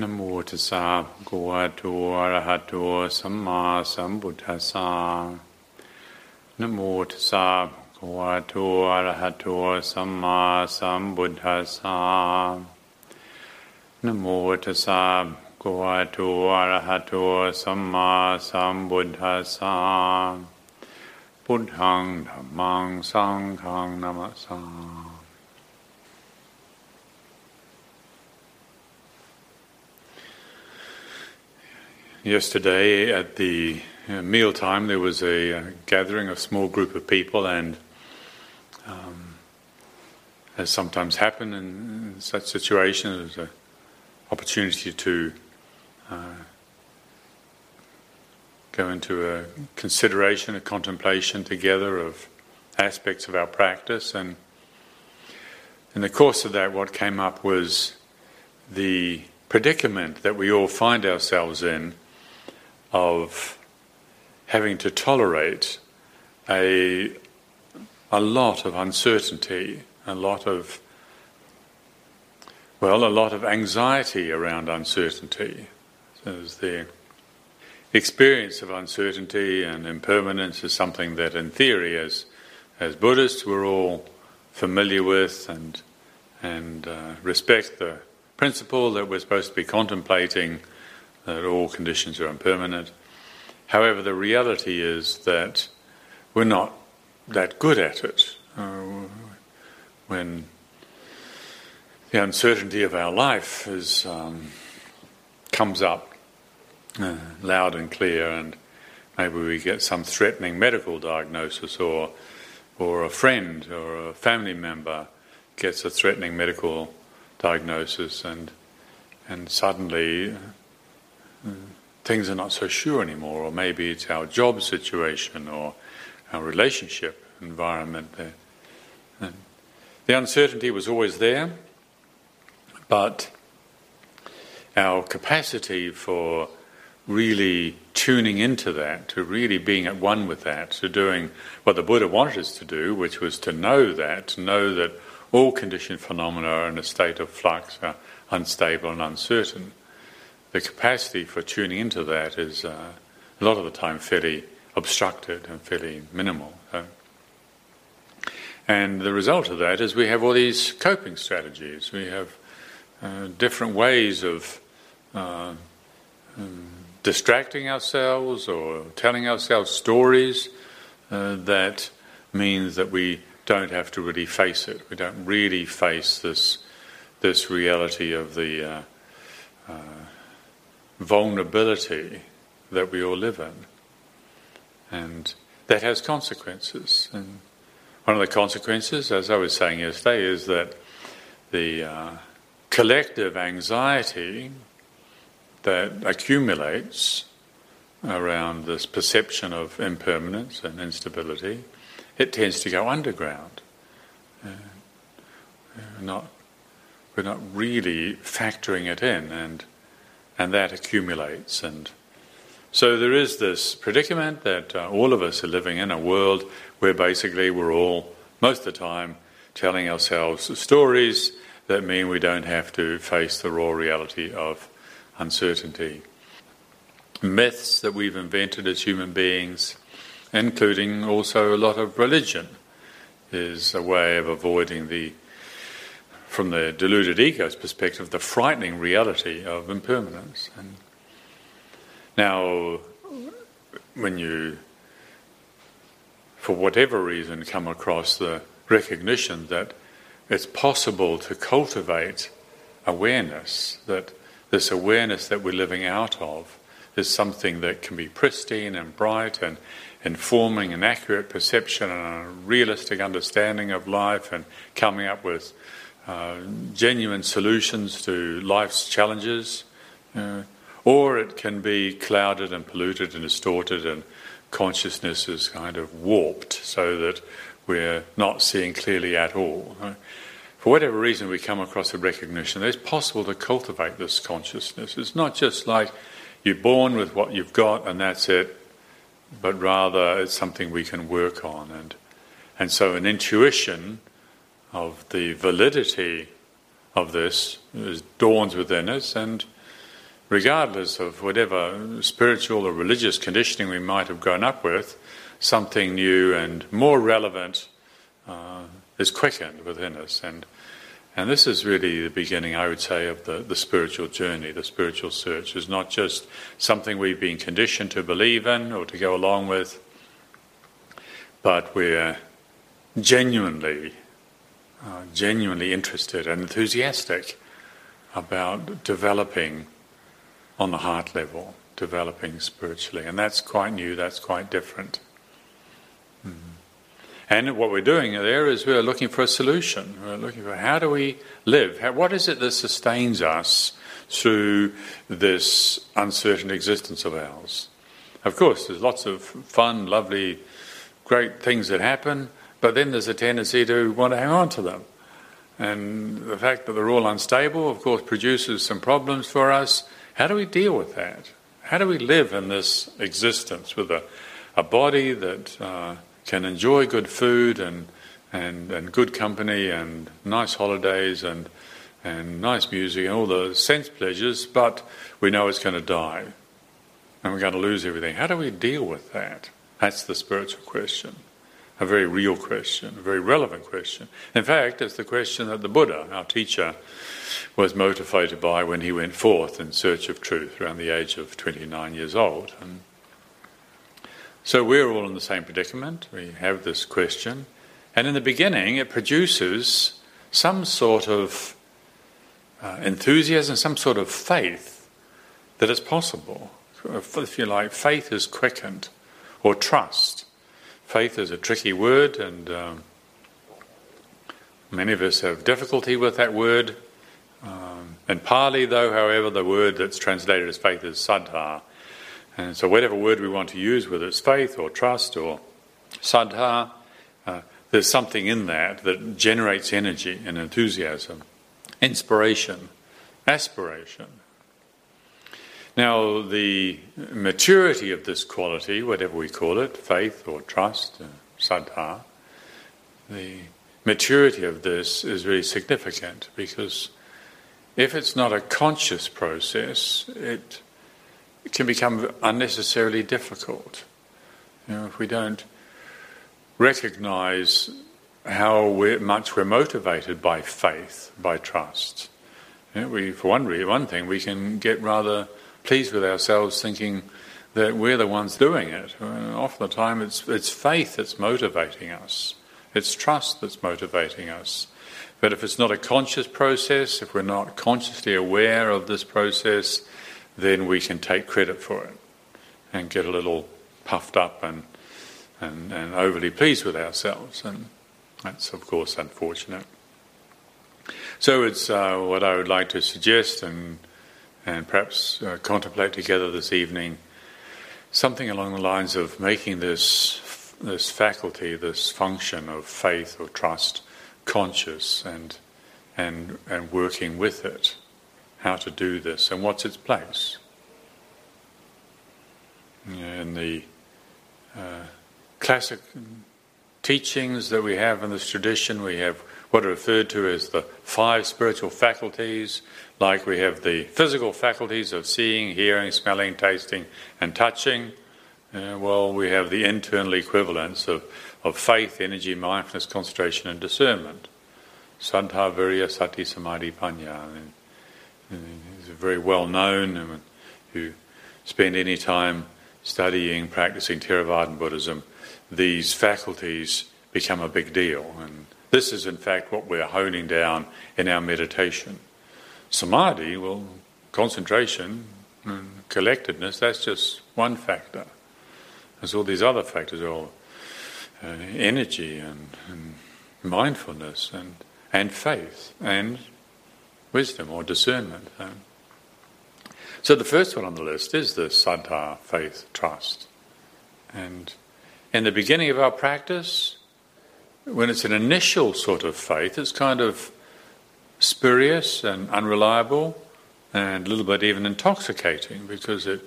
นะโมตัสสะภะคะวะโตอะระหะโตสัมมาสัมพุทธัสสะนะโมตัสสะภะคะวะโตอะระหะโตสัมมาสัมพุทธัสสะนะโมตัสสะภะคะวะโตอะระหะโตสัมมาสัมพุทธัสสะพุทธังธัมมังสังฆังนะมะสา Yesterday at the uh, mealtime, there was a uh, gathering, a small group of people, and um, as sometimes happen in, in such situations, there's an opportunity to uh, go into a consideration, a contemplation together of aspects of our practice. And in the course of that, what came up was the predicament that we all find ourselves in of having to tolerate a, a lot of uncertainty, a lot of, well, a lot of anxiety around uncertainty. So the experience of uncertainty and impermanence is something that, in theory, as, as Buddhists, we're all familiar with and, and uh, respect the principle that we're supposed to be contemplating that all conditions are impermanent. However, the reality is that we're not that good at it. Uh, when the uncertainty of our life is, um, comes up uh, loud and clear, and maybe we get some threatening medical diagnosis, or or a friend or a family member gets a threatening medical diagnosis, and and suddenly things are not so sure anymore, or maybe it's our job situation or our relationship environment. The uncertainty was always there, but our capacity for really tuning into that, to really being at one with that, to doing what the Buddha wanted us to do, which was to know that, to know that all conditioned phenomena are in a state of flux, are unstable and uncertain the capacity for tuning into that is uh, a lot of the time fairly obstructed and fairly minimal. So. And the result of that is we have all these coping strategies. We have uh, different ways of uh, um, distracting ourselves or telling ourselves stories uh, that means that we don't have to really face it. We don't really face this this reality of the uh, uh, vulnerability that we all live in. And that has consequences. And one of the consequences, as I was saying yesterday, is that the uh, collective anxiety that accumulates around this perception of impermanence and instability, it tends to go underground. Uh, not, we're not really factoring it in, and and that accumulates. And so there is this predicament that uh, all of us are living in a world where basically we're all, most of the time, telling ourselves stories that mean we don't have to face the raw reality of uncertainty. Myths that we've invented as human beings, including also a lot of religion, is a way of avoiding the from the deluded ego's perspective, the frightening reality of impermanence. And now, when you, for whatever reason, come across the recognition that it's possible to cultivate awareness, that this awareness that we're living out of is something that can be pristine and bright and informing an accurate perception and a realistic understanding of life and coming up with uh, genuine solutions to life's challenges, uh, or it can be clouded and polluted and distorted, and consciousness is kind of warped so that we're not seeing clearly at all. For whatever reason, we come across a recognition that it's possible to cultivate this consciousness. It's not just like you're born with what you've got and that's it, but rather it's something we can work on. And, and so, an intuition of the validity of this dawns within us, and regardless of whatever spiritual or religious conditioning we might have grown up with, something new and more relevant uh, is quickened within us. And, and this is really the beginning, I would say, of the, the spiritual journey, the spiritual search. is not just something we've been conditioned to believe in or to go along with, but we're genuinely, genuinely interested and enthusiastic about developing on the heart level, developing spiritually. And that's quite new, that's quite different. Mm. And what we're doing there is we're looking for a solution. We're looking for how do we live? How, what is it that sustains us through this uncertain existence of ours? Of course, there's lots of fun, lovely, great things that happen, but then there's a tendency to want to hang on to them. And the fact that they're all unstable, of course, produces some problems for us. How do we deal with that? How do we live in this existence with a, a body that uh, can enjoy good food and, and, and good company and nice holidays and, and nice music and all the sense pleasures, but we know it's going to die and we're going to lose everything? How do we deal with that? That's the spiritual question a very real question, a very relevant question. In fact, it's the question that the Buddha, our teacher, was motivated by when he went forth in search of truth around the age of 29 years old. And so we're all in the same predicament. We have this question. And in the beginning, it produces some sort of uh, enthusiasm, some sort of faith that it's possible. If you like, faith is quickened, or trust Faith is a tricky word, and um, many of us have difficulty with that word. Um, in Pali, though, however, the word that's translated as faith is saddha. And so, whatever word we want to use, whether it's faith or trust or saddha, uh, there's something in that that generates energy and enthusiasm, inspiration, aspiration. Now, the maturity of this quality, whatever we call it, faith or trust, uh, saddha, the maturity of this is really significant because if it's not a conscious process, it, it can become unnecessarily difficult. You know, if we don't recognize how we're, much we're motivated by faith, by trust, you know, we, for one, one thing, we can get rather pleased with ourselves thinking that we're the ones doing it. And often the time it's, it's faith that's motivating us, it's trust that's motivating us. But if it's not a conscious process, if we're not consciously aware of this process, then we can take credit for it and get a little puffed up and, and, and overly pleased with ourselves. And that's, of course, unfortunate. So it's uh, what I would like to suggest and and perhaps uh, contemplate together this evening something along the lines of making this this faculty, this function of faith or trust, conscious and and and working with it. How to do this and what's its place? In the uh, classic teachings that we have in this tradition, we have what are referred to as the five spiritual faculties, like we have the physical faculties of seeing, hearing, smelling, tasting, and touching. Uh, well, we have the internal equivalents of, of faith, energy, mindfulness, concentration, and discernment. Saddha, Virya, Sati, Samadhi, Panya. And, and are very well known. And if you spend any time studying, practicing Theravadan Buddhism, these faculties become a big deal. And this is, in fact, what we're honing down in our meditation. Samadhi, well, concentration and collectedness, that's just one factor. There's all these other factors, all uh, energy and, and mindfulness and, and faith and wisdom or discernment. Um, so the first one on the list is the saddha, faith, trust. And in the beginning of our practice, when it's an initial sort of faith, it's kind of spurious and unreliable and a little bit even intoxicating because it,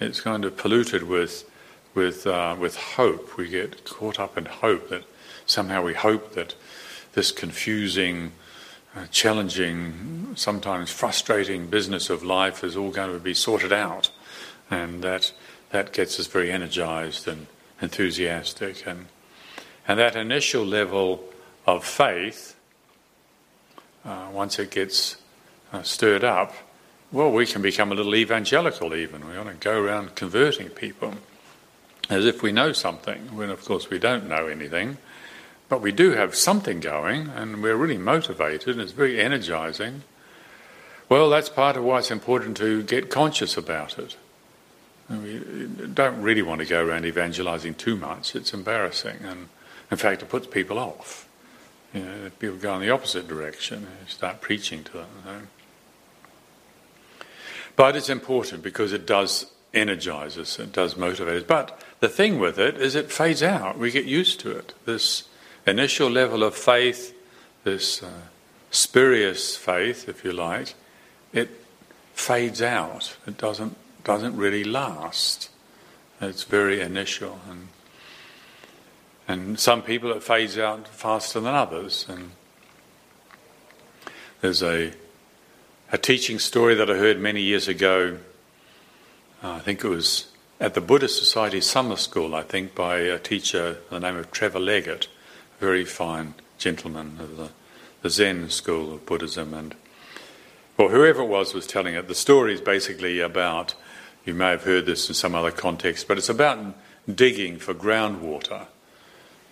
it's kind of polluted with, with, uh, with hope. We get caught up in hope that somehow we hope that this confusing uh, challenging, sometimes frustrating business of life is all going to be sorted out, and that that gets us very energized and enthusiastic, and and that initial level of faith, uh, once it gets uh, stirred up, well, we can become a little evangelical. Even we want to go around converting people as if we know something, when of course we don't know anything. But we do have something going, and we're really motivated, and it's very energizing. Well, that's part of why it's important to get conscious about it. We don't really want to go around evangelizing too much, it's embarrassing, and in fact, it puts people off. You know, people go in the opposite direction and start preaching to them. You know. But it's important because it does energize us, it does motivate us. But the thing with it is it fades out. We get used to it. This initial level of faith, this uh, spurious faith, if you like, it fades out. It doesn't doesn't really last. It's very initial, and and some people it fades out faster than others. And there's a a teaching story that I heard many years ago. Uh, I think it was at the Buddhist Society Summer School. I think by a teacher by the name of Trevor Leggett a very fine gentleman of the, the Zen school of Buddhism. And, well, whoever it was was telling it. The story is basically about, you may have heard this in some other context, but it's about digging for groundwater.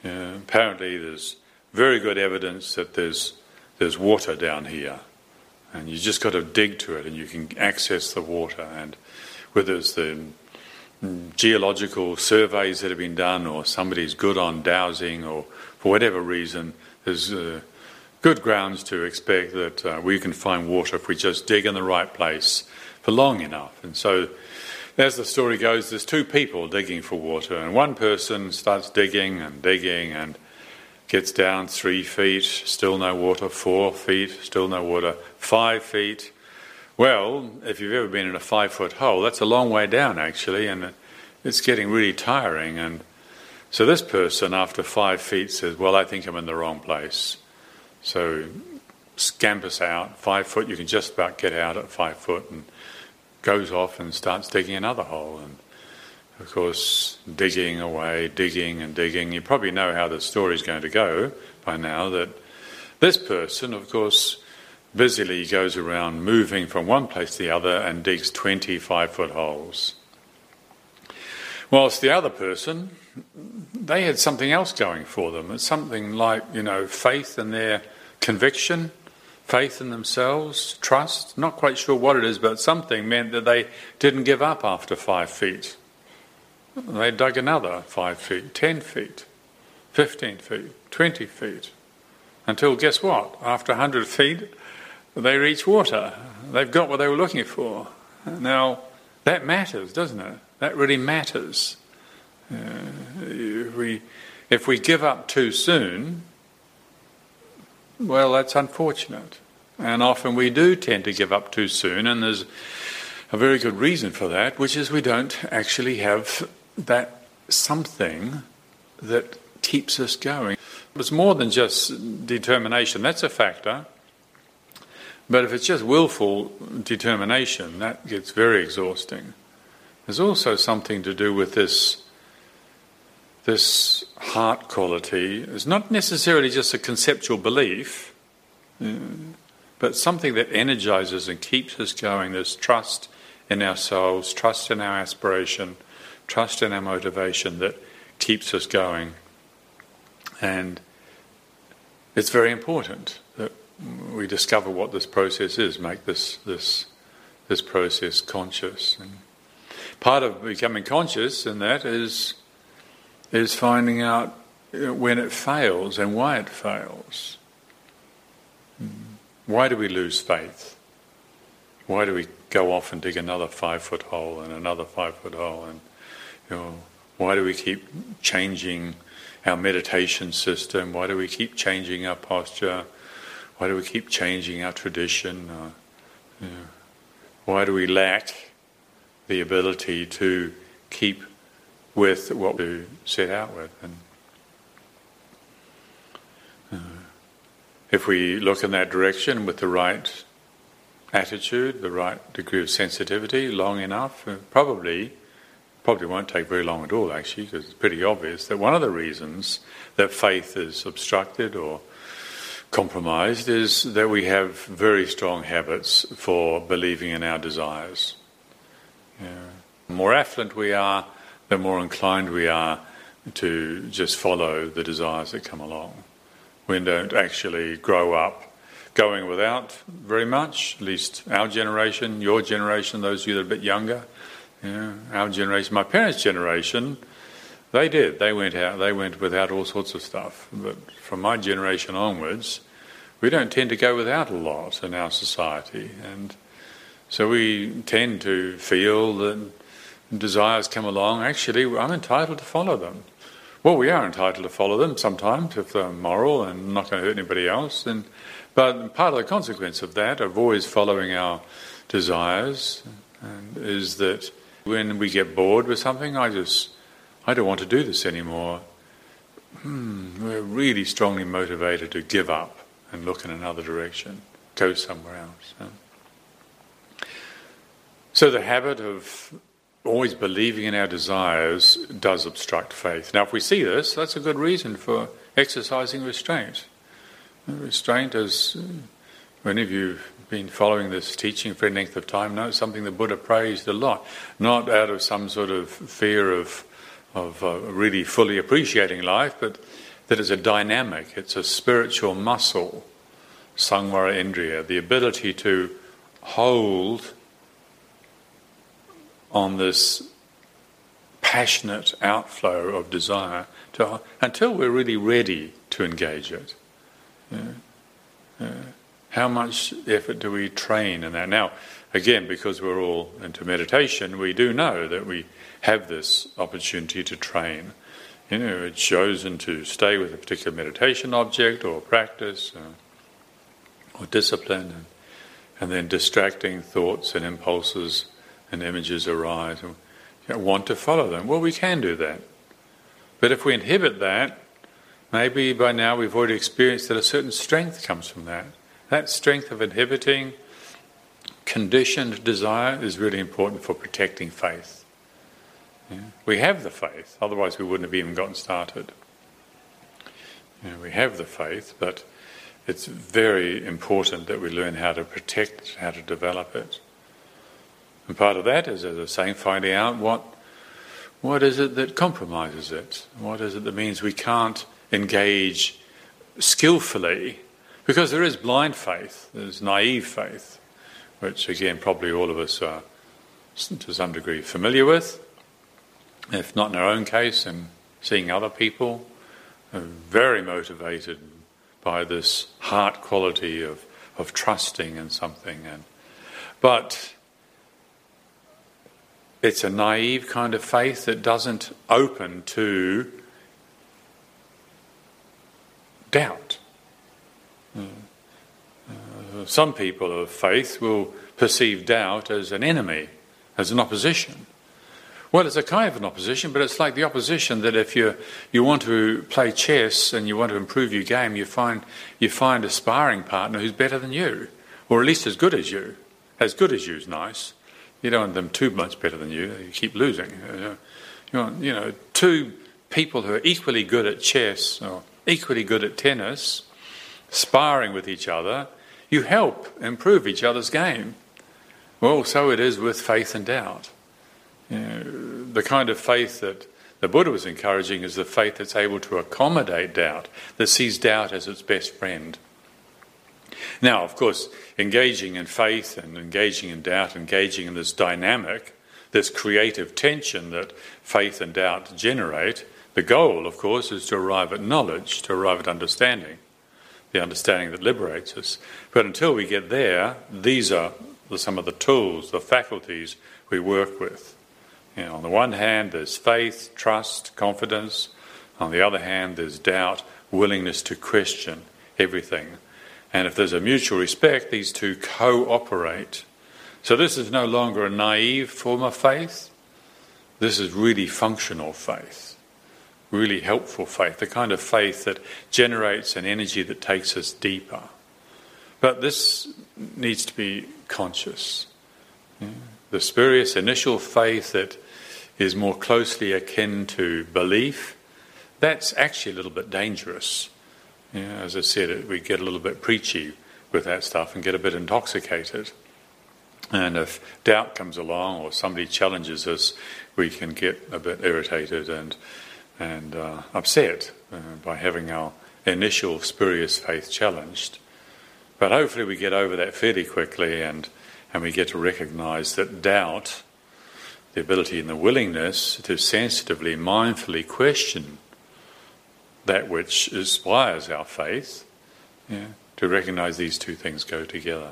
Uh, apparently, there's very good evidence that there's, there's water down here. And you just got to dig to it and you can access the water. And whether it's the geological surveys that have been done or somebody's good on dowsing or for whatever reason, there's uh, good grounds to expect that uh, we can find water if we just dig in the right place for long enough. And so, as the story goes, there's two people digging for water, and one person starts digging and digging and gets down three feet, still no water, four feet, still no water, five feet. Well, if you've ever been in a five foot hole, that's a long way down actually, and it's getting really tiring. And so this person, after five feet, says, Well, I think I'm in the wrong place. So scampers out, five foot, you can just about get out at five foot, and goes off and starts digging another hole. And of course, digging away, digging and digging. You probably know how the story is going to go by now that this person, of course, busily goes around moving from one place to the other and digs 25 foot holes. Whilst the other person, they had something else going for them. It's something like, you know, faith in their conviction, faith in themselves, trust. Not quite sure what it is, but something meant that they didn't give up after five feet. They dug another five feet, ten feet, fifteen feet, twenty feet, until guess what? After a hundred feet, they reach water. They've got what they were looking for. Now, that matters, doesn't it? That really matters. Uh, if, we, if we give up too soon, well, that's unfortunate. And often we do tend to give up too soon, and there's a very good reason for that, which is we don't actually have that something that keeps us going. It's more than just determination, that's a factor. But if it's just willful determination, that gets very exhausting. There's also something to do with this this heart quality. is not necessarily just a conceptual belief, uh, but something that energizes and keeps us going. There's trust in ourselves, trust in our aspiration, trust in our motivation that keeps us going. And it's very important that we discover what this process is, make this this this process conscious. And part of becoming conscious in that is is finding out when it fails and why it fails. Why do we lose faith? Why do we go off and dig another five foot hole and another five foot hole? And you know, why do we keep changing our meditation system? Why do we keep changing our posture? Why do we keep changing our tradition? Uh, you know, why do we lack the ability to keep with what we set out with? And uh, if we look in that direction with the right attitude, the right degree of sensitivity, long enough, uh, probably probably won't take very long at all, actually, because it's pretty obvious that one of the reasons that faith is obstructed or compromised is that we have very strong habits for believing in our desires. Yeah. The more affluent we are, the more inclined we are to just follow the desires that come along. We don't actually grow up going without very much, at least our generation, your generation, those of you that are a bit younger. Our generation, my parents' generation, they did. They went out. They went without all sorts of stuff. But from my generation onwards, we don't tend to go without a lot in our society, and so we tend to feel that desires come along. Actually, I'm entitled to follow them. Well, we are entitled to follow them sometimes if they're moral and not going to hurt anybody else. And, but part of the consequence of that, of always following our desires, is that when we get bored with something, I just, I don't want to do this anymore. Hmm, we're really strongly motivated to give up and look in another direction, go somewhere else. So the habit of always believing in our desires does obstruct faith. Now, if we see this, that's a good reason for exercising restraint. Restraint, as many of you have been following this teaching for a length of time now, it's something the Buddha praised a lot, not out of some sort of fear of, of uh, really fully appreciating life, but that it's a dynamic, it's a spiritual muscle, samvara indriya, the ability to hold on this passionate outflow of desire to, until we're really ready to engage it. Yeah. Yeah. How much effort do we train in that? Now, again, because we're all into meditation, we do know that we have this opportunity to train. You know, it's chosen to stay with a particular meditation object or practice uh, or discipline, and, and, then distracting thoughts and impulses and images arise. And you want to follow them. Well, we can do that. But if we inhibit that, maybe by now we've already experienced that a certain strength comes from that. That strength of inhibiting conditioned desire is really important for protecting faith. Yeah. We have the faith, otherwise, we wouldn't have even gotten started. We have the faith, but it's very important that we learn how to protect how to develop it. And part of that is, as I was saying, finding out what what is it that compromises it? What is it that means we can't engage skillfully because there is blind faith, there's naive faith, which again probably all of us are to some degree familiar with, if not in our own case, and seeing other people very motivated by this heart quality of, of trusting in something. And, but it's a naive kind of faith that doesn't open to doubt. Uh, some people of faith will perceive doubt as an enemy, as an opposition. Well, it's a kind of an opposition, but it's like the opposition that if you you want to play chess and you want to improve your game, you find you find a sparring partner who's better than you, or at least as good as you. As good as you is nice. You don't want them too much better than you. You keep losing. You want you know two people who are equally good at chess or equally good at tennis sparring with each other, you help improve each other's game. Well, so it is with faith and doubt. You know, the kind of faith that the Buddha was encouraging is the faith that's able to accommodate doubt, that sees doubt as its best friend. Now, of course, engaging in faith and engaging in doubt, engaging in this dynamic, this creative tension that faith and doubt generate, the goal, of course, is to arrive at knowledge, to arrive at understanding the understanding that liberates us. But until we get there, these are some of the tools, the faculties we work with. You know, on the one hand, there's faith, trust, confidence. On the other hand, there's doubt, willingness to question everything. And if there's a mutual respect, these two cooperate. So this is no longer a naive form of faith. This is really functional faith. really helpful faith, the kind of faith that generates an energy that takes us deeper. But this needs to be conscious. The spurious initial faith that is more closely akin to belief, that's actually a little bit dangerous. Yeah, as I said, we get a little bit preachy with that stuff and get a bit intoxicated. And if doubt comes along or somebody challenges us, we can get a bit irritated and and uh, upset uh, by having our initial spurious faith challenged. But hopefully, we get over that fairly quickly and, and we get to recognize that doubt, the ability and the willingness to sensitively, mindfully question that which inspires our faith, yeah, to recognize these two things go together.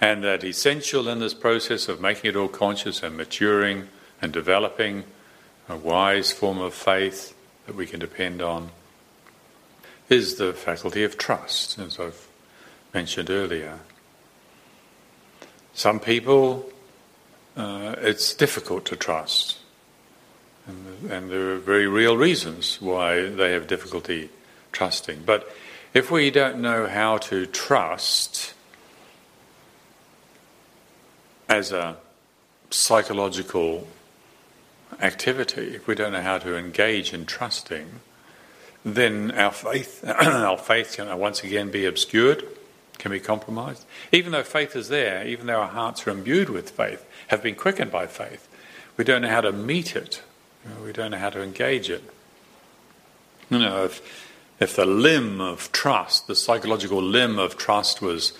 And that essential in this process of making it all conscious and maturing and developing a wise form of faith that we can depend on, is the faculty of trust, as I've mentioned earlier. Some people, uh, it's difficult to trust. And, and there are very real reasons why they have difficulty trusting. But if we don't know how to trust as a psychological activity, if we don't know how to engage in trusting, then our faith, our faith can once again be obscured, can be compromised. Even though faith is there, even though our hearts are imbued with faith, have been quickened by faith, we don't know how to meet it. We don't know how to engage it. You know, if if the limb of trust, the psychological limb of trust, was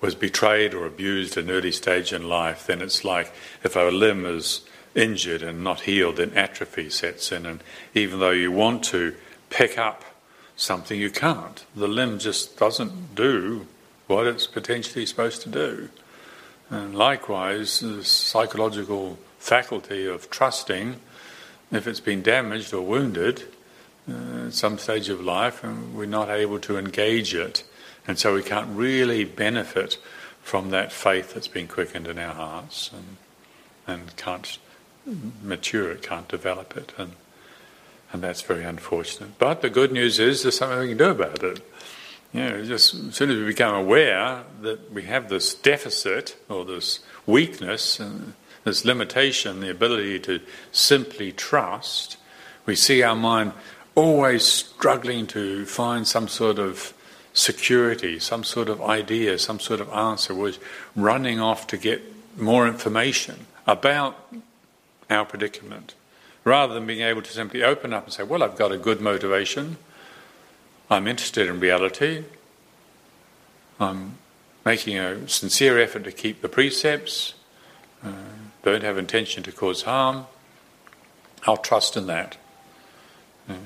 was betrayed or abused at an early stage in life, then it's like if our limb is injured and not healed, then atrophy sets in. And even though you want to pick up something, you can't. The limb just doesn't do what it's potentially supposed to do. And likewise, the psychological faculty of trusting, if it's been damaged or wounded uh, at some stage of life, and we're not able to engage it, and so we can't really benefit from that faith that's been quickened in our hearts and, and can't mature it, can't develop it, and and that's very unfortunate. But the good news is there's something we can do about it. You know, just as soon as we become aware that we have this deficit or this weakness and this limitation, the ability to simply trust, we see our mind always struggling to find some sort of security, some sort of idea, some sort of answer, was running off to get more information about our predicament, rather than being able to simply open up and say, Well, I've got a good motivation, I'm interested in reality, I'm making a sincere effort to keep the precepts, uh, don't have intention to cause harm, I'll trust in that. Yeah.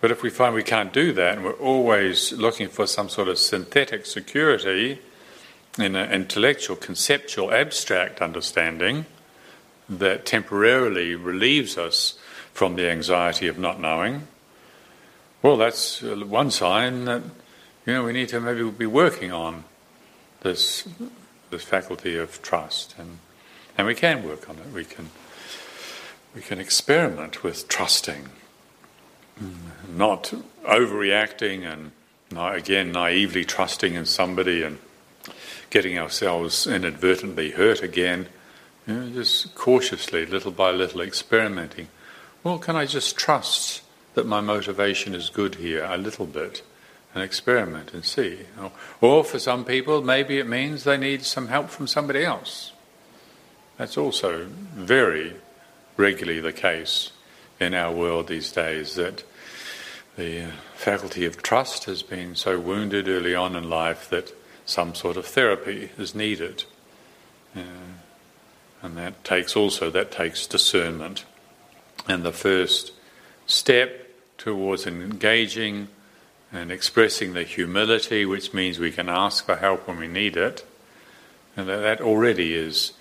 But if we find we can't do that, and we're always looking for some sort of synthetic security in an intellectual, conceptual, abstract understanding, that temporarily relieves us from the anxiety of not knowing, well, that's one sign that you know we need to maybe be working on this this faculty of trust, and and we can work on it. We can we can experiment with trusting, not overreacting, and again naively trusting in somebody and getting ourselves inadvertently hurt again you know, just cautiously, little by little, experimenting. Well, can I just trust that my motivation is good here a little bit and experiment and see? Or for some people, maybe it means they need some help from somebody else. That's also very regularly the case in our world these days that the faculty of trust has been so wounded early on in life that some sort of therapy is needed. Uh, and that takes also that takes discernment. And the first step towards engaging and expressing the humility, which means we can ask for help when we need it, and that, that already is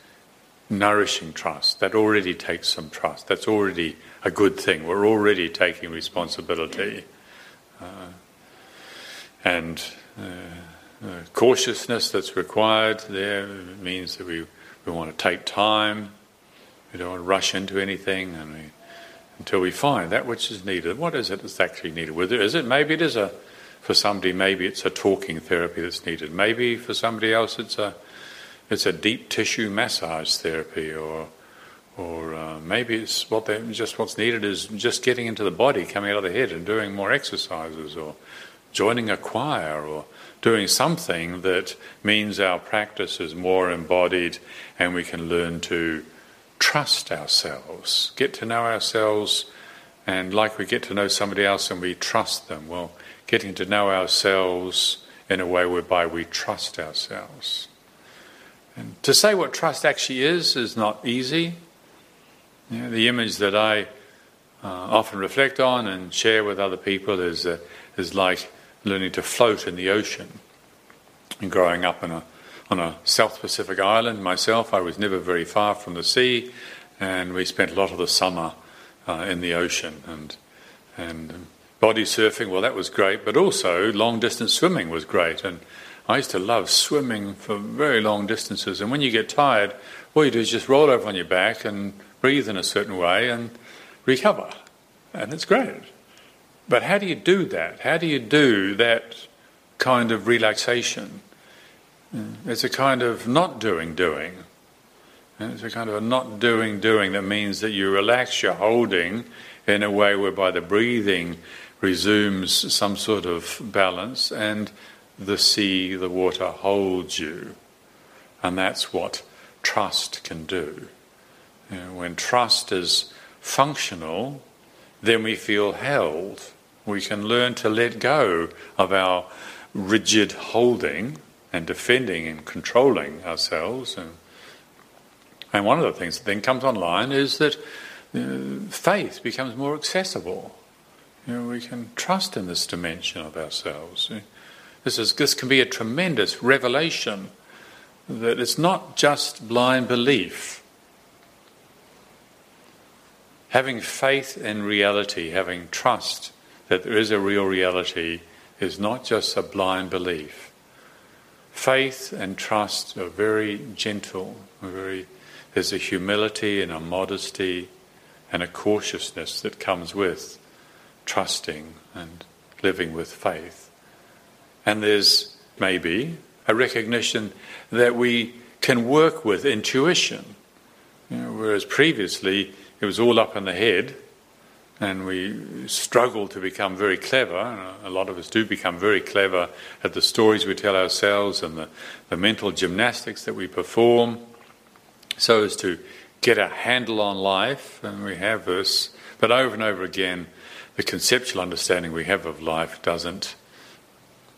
nourishing trust. That already takes some trust. That's already a good thing. We're already taking responsibility. Uh, and uh, uh, cautiousness that's required there means that we we want to take time. We don't want to rush into anything, and we until we find that which is needed. What is it that's actually needed? Is it maybe it is a for somebody maybe it's a talking therapy that's needed. Maybe for somebody else it's a it's a deep tissue massage therapy or or uh, maybe it's what they just what's needed is just getting into the body, coming out of the head, and doing more exercises, or joining a choir, or doing something that means our practice is more embodied, and we can learn to trust ourselves, get to know ourselves, and like we get to know somebody else and we trust them. Well, getting to know ourselves in a way whereby we trust ourselves. And to say what trust actually is is not easy. You know, the image that I uh, often reflect on and share with other people is, uh, is like learning to float in the ocean. And growing up a, on a South Pacific island myself, I was never very far from the sea, and we spent a lot of the summer uh, in the ocean. And, and body surfing, well, that was great, but also long distance swimming was great. And I used to love swimming for very long distances. And when you get tired, all you do is just roll over on your back and breathe in a certain way and recover. And it's great. But how do you do that? How do you do that kind of relaxation? Mm. It's a kind of not doing, doing. It's a kind of a not doing, doing that means that you relax your holding in a way whereby the breathing resumes some sort of balance and the sea, the water holds you. And that's what trust can do. You know, when trust is functional, then we feel held. We can learn to let go of our rigid holding and defending and controlling ourselves. And, and one of the things that then comes online is that uh, faith becomes more accessible. You know, we can trust in this dimension of ourselves. This, is, this can be a tremendous revelation that it's not just blind belief Having faith in reality, having trust that there is a real reality, is not just a blind belief. Faith and trust are very gentle, very, there's a humility and a modesty and a cautiousness that comes with trusting and living with faith. And there's maybe a recognition that we can work with intuition. You know, whereas previously it was all up in the head, and we struggle to become very clever. A lot of us do become very clever at the stories we tell ourselves and the, the mental gymnastics that we perform, so as to get a handle on life, and we have this. But over and over again, the conceptual understanding we have of life doesn't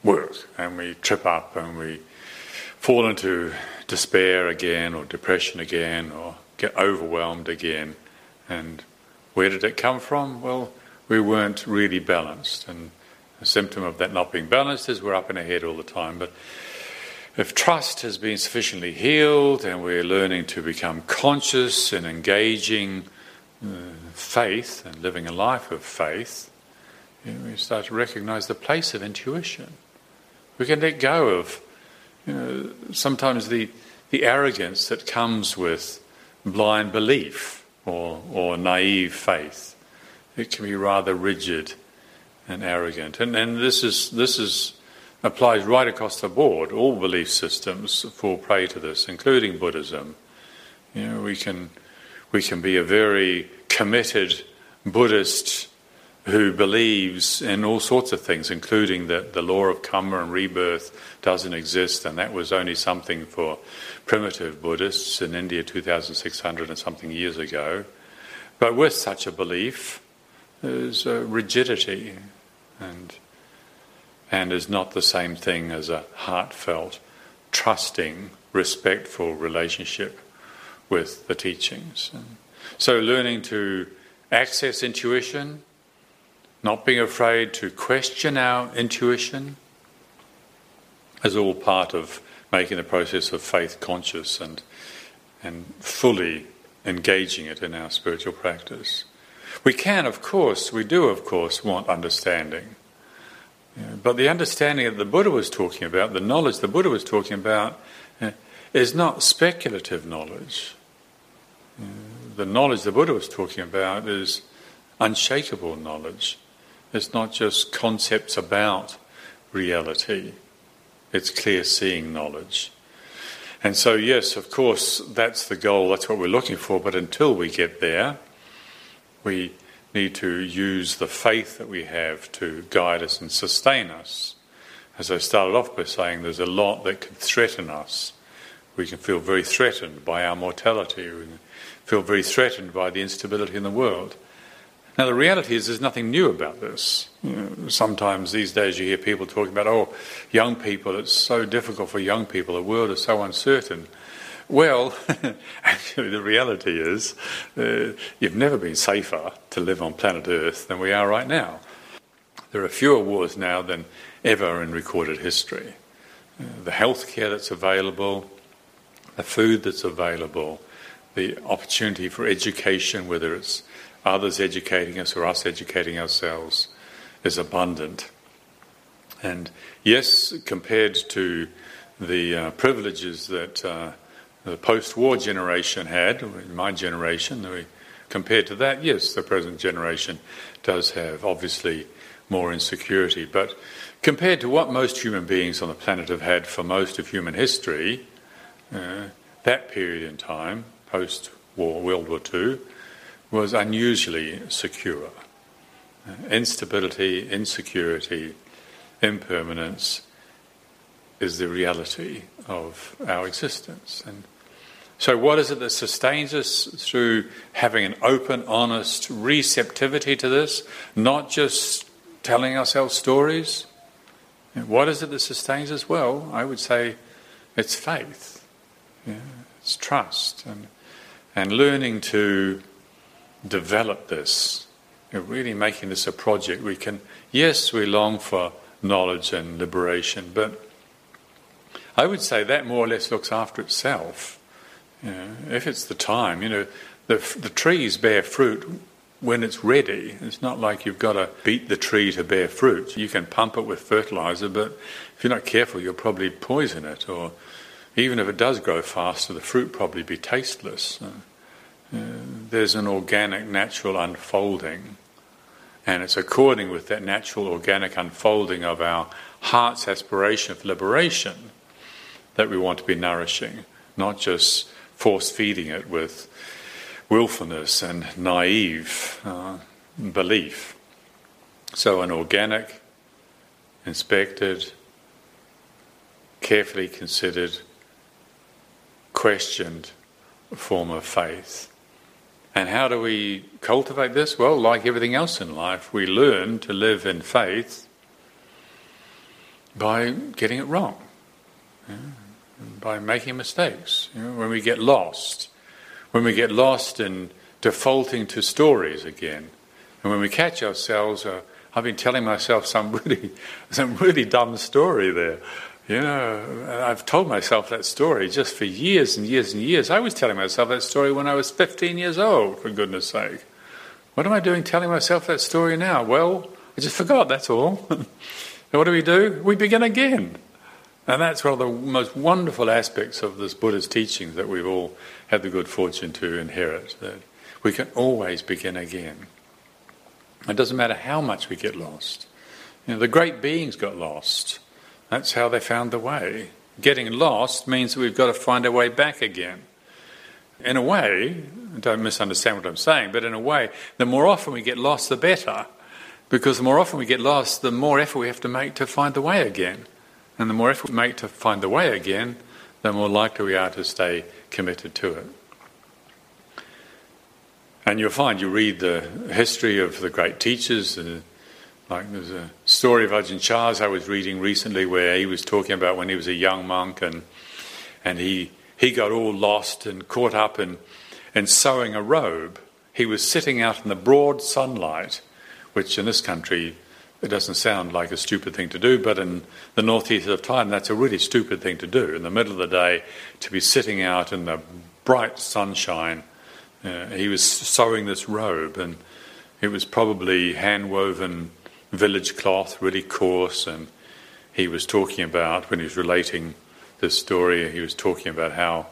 work, and we trip up and we fall into despair again, or depression again, or get overwhelmed again. And where did it come from? Well, we weren't really balanced. And a symptom of that not being balanced is we're up in our head all the time. But if trust has been sufficiently healed and we're learning to become conscious and engaging uh, faith and living a life of faith, you know, we start to recognize the place of intuition. We can let go of you know, sometimes the, the arrogance that comes with blind belief or, or naive faith. It can be rather rigid and arrogant. And, and this, is, this is, applies right across the board. All belief systems fall prey to this, including Buddhism. You know, we can, we can be a very committed Buddhist who believes in all sorts of things, including that the law of karma and rebirth doesn't exist, and that was only something for primitive Buddhists in India 2,600 and something years ago. But with such a belief, there's a rigidity, and and is not the same thing as a heartfelt, trusting, respectful relationship with the teachings. And so, learning to access intuition not being afraid to question our intuition is all part of making the process of faith conscious and, and fully engaging it in our spiritual practice. We can, of course, we do, of course, want understanding. but the understanding that the Buddha was talking about, the knowledge the Buddha was talking about, is not speculative knowledge. the knowledge the Buddha was talking about is unshakable knowledge. It's not just concepts about reality, it's clear seeing knowledge. And so, yes, of course, that's the goal, that's what we're looking for, but until we get there, we need to use the faith that we have to guide us and sustain us. As I started off by saying, there's a lot that can threaten us. We can feel very threatened by our mortality, we can feel very threatened by the instability in the world. Now, the reality is, there's nothing new about this. You know, sometimes these days you hear people talking about, oh, young people, it's so difficult for young people, the world is so uncertain. Well, actually, the reality is, uh, you've never been safer to live on planet Earth than we are right now. There are fewer wars now than ever in recorded history. Uh, the healthcare that's available, the food that's available, the opportunity for education, whether it's others educating us or us educating ourselves is abundant. And yes, compared to the uh, privileges that uh, the post war generation had, my generation, we, compared to that, yes, the present generation does have obviously more insecurity. But compared to what most human beings on the planet have had for most of human history, uh, that period in time, post war, World War II, was unusually secure. Uh, instability, insecurity, impermanence is the reality of our existence. And so, what is it that sustains us through having an open, honest receptivity to this, not just telling ourselves stories? What is it that sustains us? Well, I would say it's faith, yeah, it's trust, and, and learning to develop this, you know, really making this a project. We can, yes, we long for knowledge and liberation, but I would say that more or less looks after itself. You know, if it's the time, you know, the, the trees bear fruit when it's ready. It's not like you've got to beat the tree to bear fruit. You can pump it with fertilizer, but if you're not careful, you'll probably poison it. Or even if it does grow faster, the fruit probably be tasteless. There's an organic, natural unfolding. And it's according with that natural, organic unfolding of our heart's aspiration of liberation that we want to be nourishing, not just force feeding it with willfulness and naive uh, belief. So, an organic, inspected, carefully considered, questioned form of faith and how do we cultivate this? Well, like everything else in life, we learn to live in faith by getting it wrong, yeah, by making mistakes. You know, when we get lost, when we get lost in defaulting to stories again, and when we catch ourselves, uh, I've been telling myself some really, some really dumb story there. You know, I've told myself that story just for years and years and years. I was telling myself that story when I was 15 years old, for goodness sake. What am I doing telling myself that story now? Well, I just forgot, that's all. and what do we do? We begin again. And that's one of the most wonderful aspects of this Buddha's teachings that we've all had the good fortune to inherit, that we can always begin again. It doesn't matter how much we get lost. You know, the great beings got lost. That's how they found the way. Getting lost means that we've got to find our way back again. In a way, don't misunderstand what I'm saying, but in a way, the more often we get lost, the better. Because the more often we get lost, the more effort we have to make to find the way again. And the more effort we make to find the way again, the more likely we are to stay committed to it. And you'll find you read the history of the great teachers, the like there's a story of Ajahn Chah's I was reading recently where he was talking about when he was a young monk and and he he got all lost and caught up in in sewing a robe. He was sitting out in the broad sunlight, which in this country it doesn't sound like a stupid thing to do, but in the northeast of Thailand that's a really stupid thing to do. In the middle of the day, to be sitting out in the bright sunshine, uh, he was sewing this robe, and it was probably hand woven village cloth, really coarse. And he was talking about, when he was relating this story, he was talking about how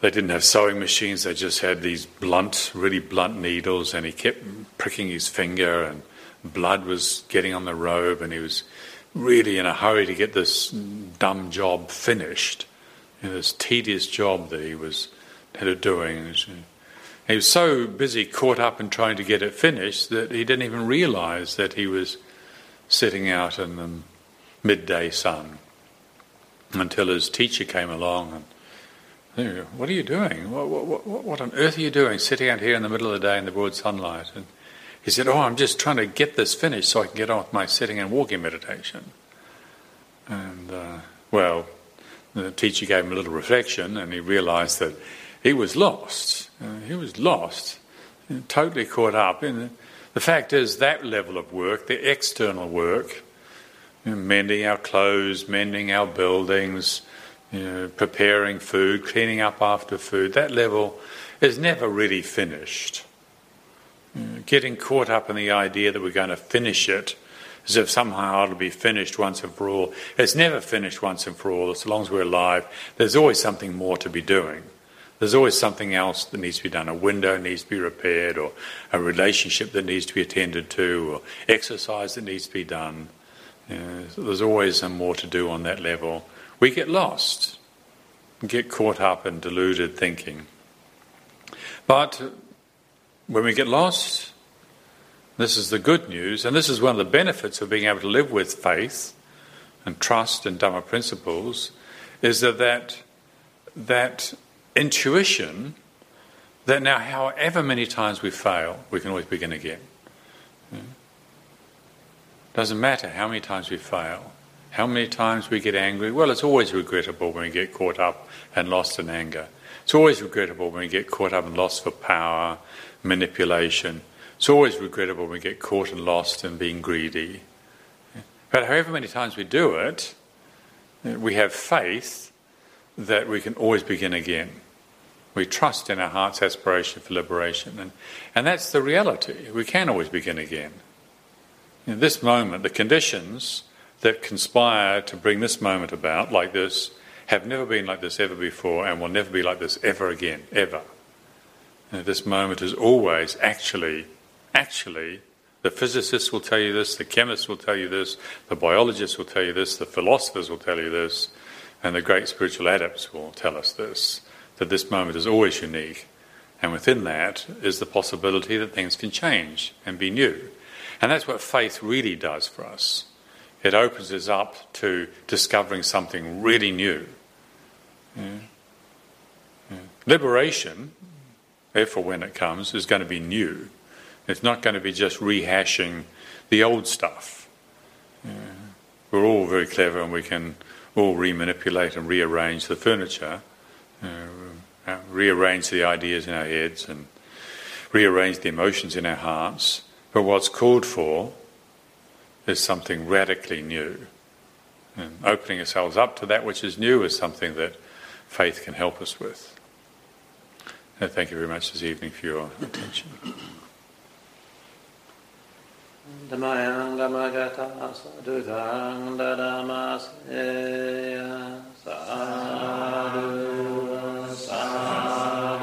they didn't have sewing machines, they just had these blunt, really blunt needles, and he kept pricking his finger, and blood was getting on the robe, and he was really in a hurry to get this dumb job finished, you know, this tedious job that he was doing. He was so busy, caught up in trying to get it finished, that he didn't even realize that he was sitting out in the midday sun until his teacher came along and what are you doing? What, what, what, what, on earth are you doing sitting out here in the middle of the day in the broad sunlight? And he said, Oh, I'm just trying to get this finished so I can get on with my sitting and walking meditation. And, uh, well, the teacher gave him a little reflection and he realized that he was lost. Uh, he was lost, totally caught up. In the, the fact is, that level of work, the external work, you know, mending our clothes, mending our buildings, you know, preparing food, cleaning up after food, that level is never really finished. You know, getting caught up in the idea that we're going to finish it as if somehow it'll be finished once and for all. It's never finished once and for all. As long as we're alive, there's always something more to be doing. There's always something else that needs to be done. A window needs to be repaired, or a relationship that needs to be attended to, or exercise that needs to be done. You know, there's always some more to do on that level. We get lost, get caught up in deluded thinking. But when we get lost, this is the good news, and this is one of the benefits of being able to live with faith and trust in Dhamma principles, is that that, that intuition that now, however many times we fail, we can always begin again. Yeah. Doesn't matter how many times we fail, how many times we get angry. Well, it's always regrettable when we get caught up and lost in anger. It's always regrettable when we get caught up and lost for power, manipulation. It's always regrettable when we get caught and lost in being greedy. But however many times we do it, we have faith that we can always begin again. We trust in our heart's aspiration for liberation. And, and that's the reality. We can always begin again. In this moment, the conditions that conspire to bring this moment about, like this, have never been like this ever before and will never be like this ever again, ever. And this moment is always actually, actually, the physicists will tell you this, the chemists will tell you this, the biologists will tell you this, the philosophers will tell you this, and the great spiritual adepts will tell us this that this moment is always unique. And within that is the possibility that things can change and be new. And that's what faith really does for us. It opens us up to discovering something really new. Yeah. Yeah. Liberation, therefore, when it comes, is going to be new. It's not going to be just rehashing the old stuff. Yeah. We're all very clever and we can all remanipulate and rearrange the furniture, uh, rearrange the ideas in our heads and rearrange the emotions in our hearts. But what's called for is something radically new. And opening ourselves up to that which is new is something that faith can help us with. And thank you very much this evening for your attention. Sadhu Amen.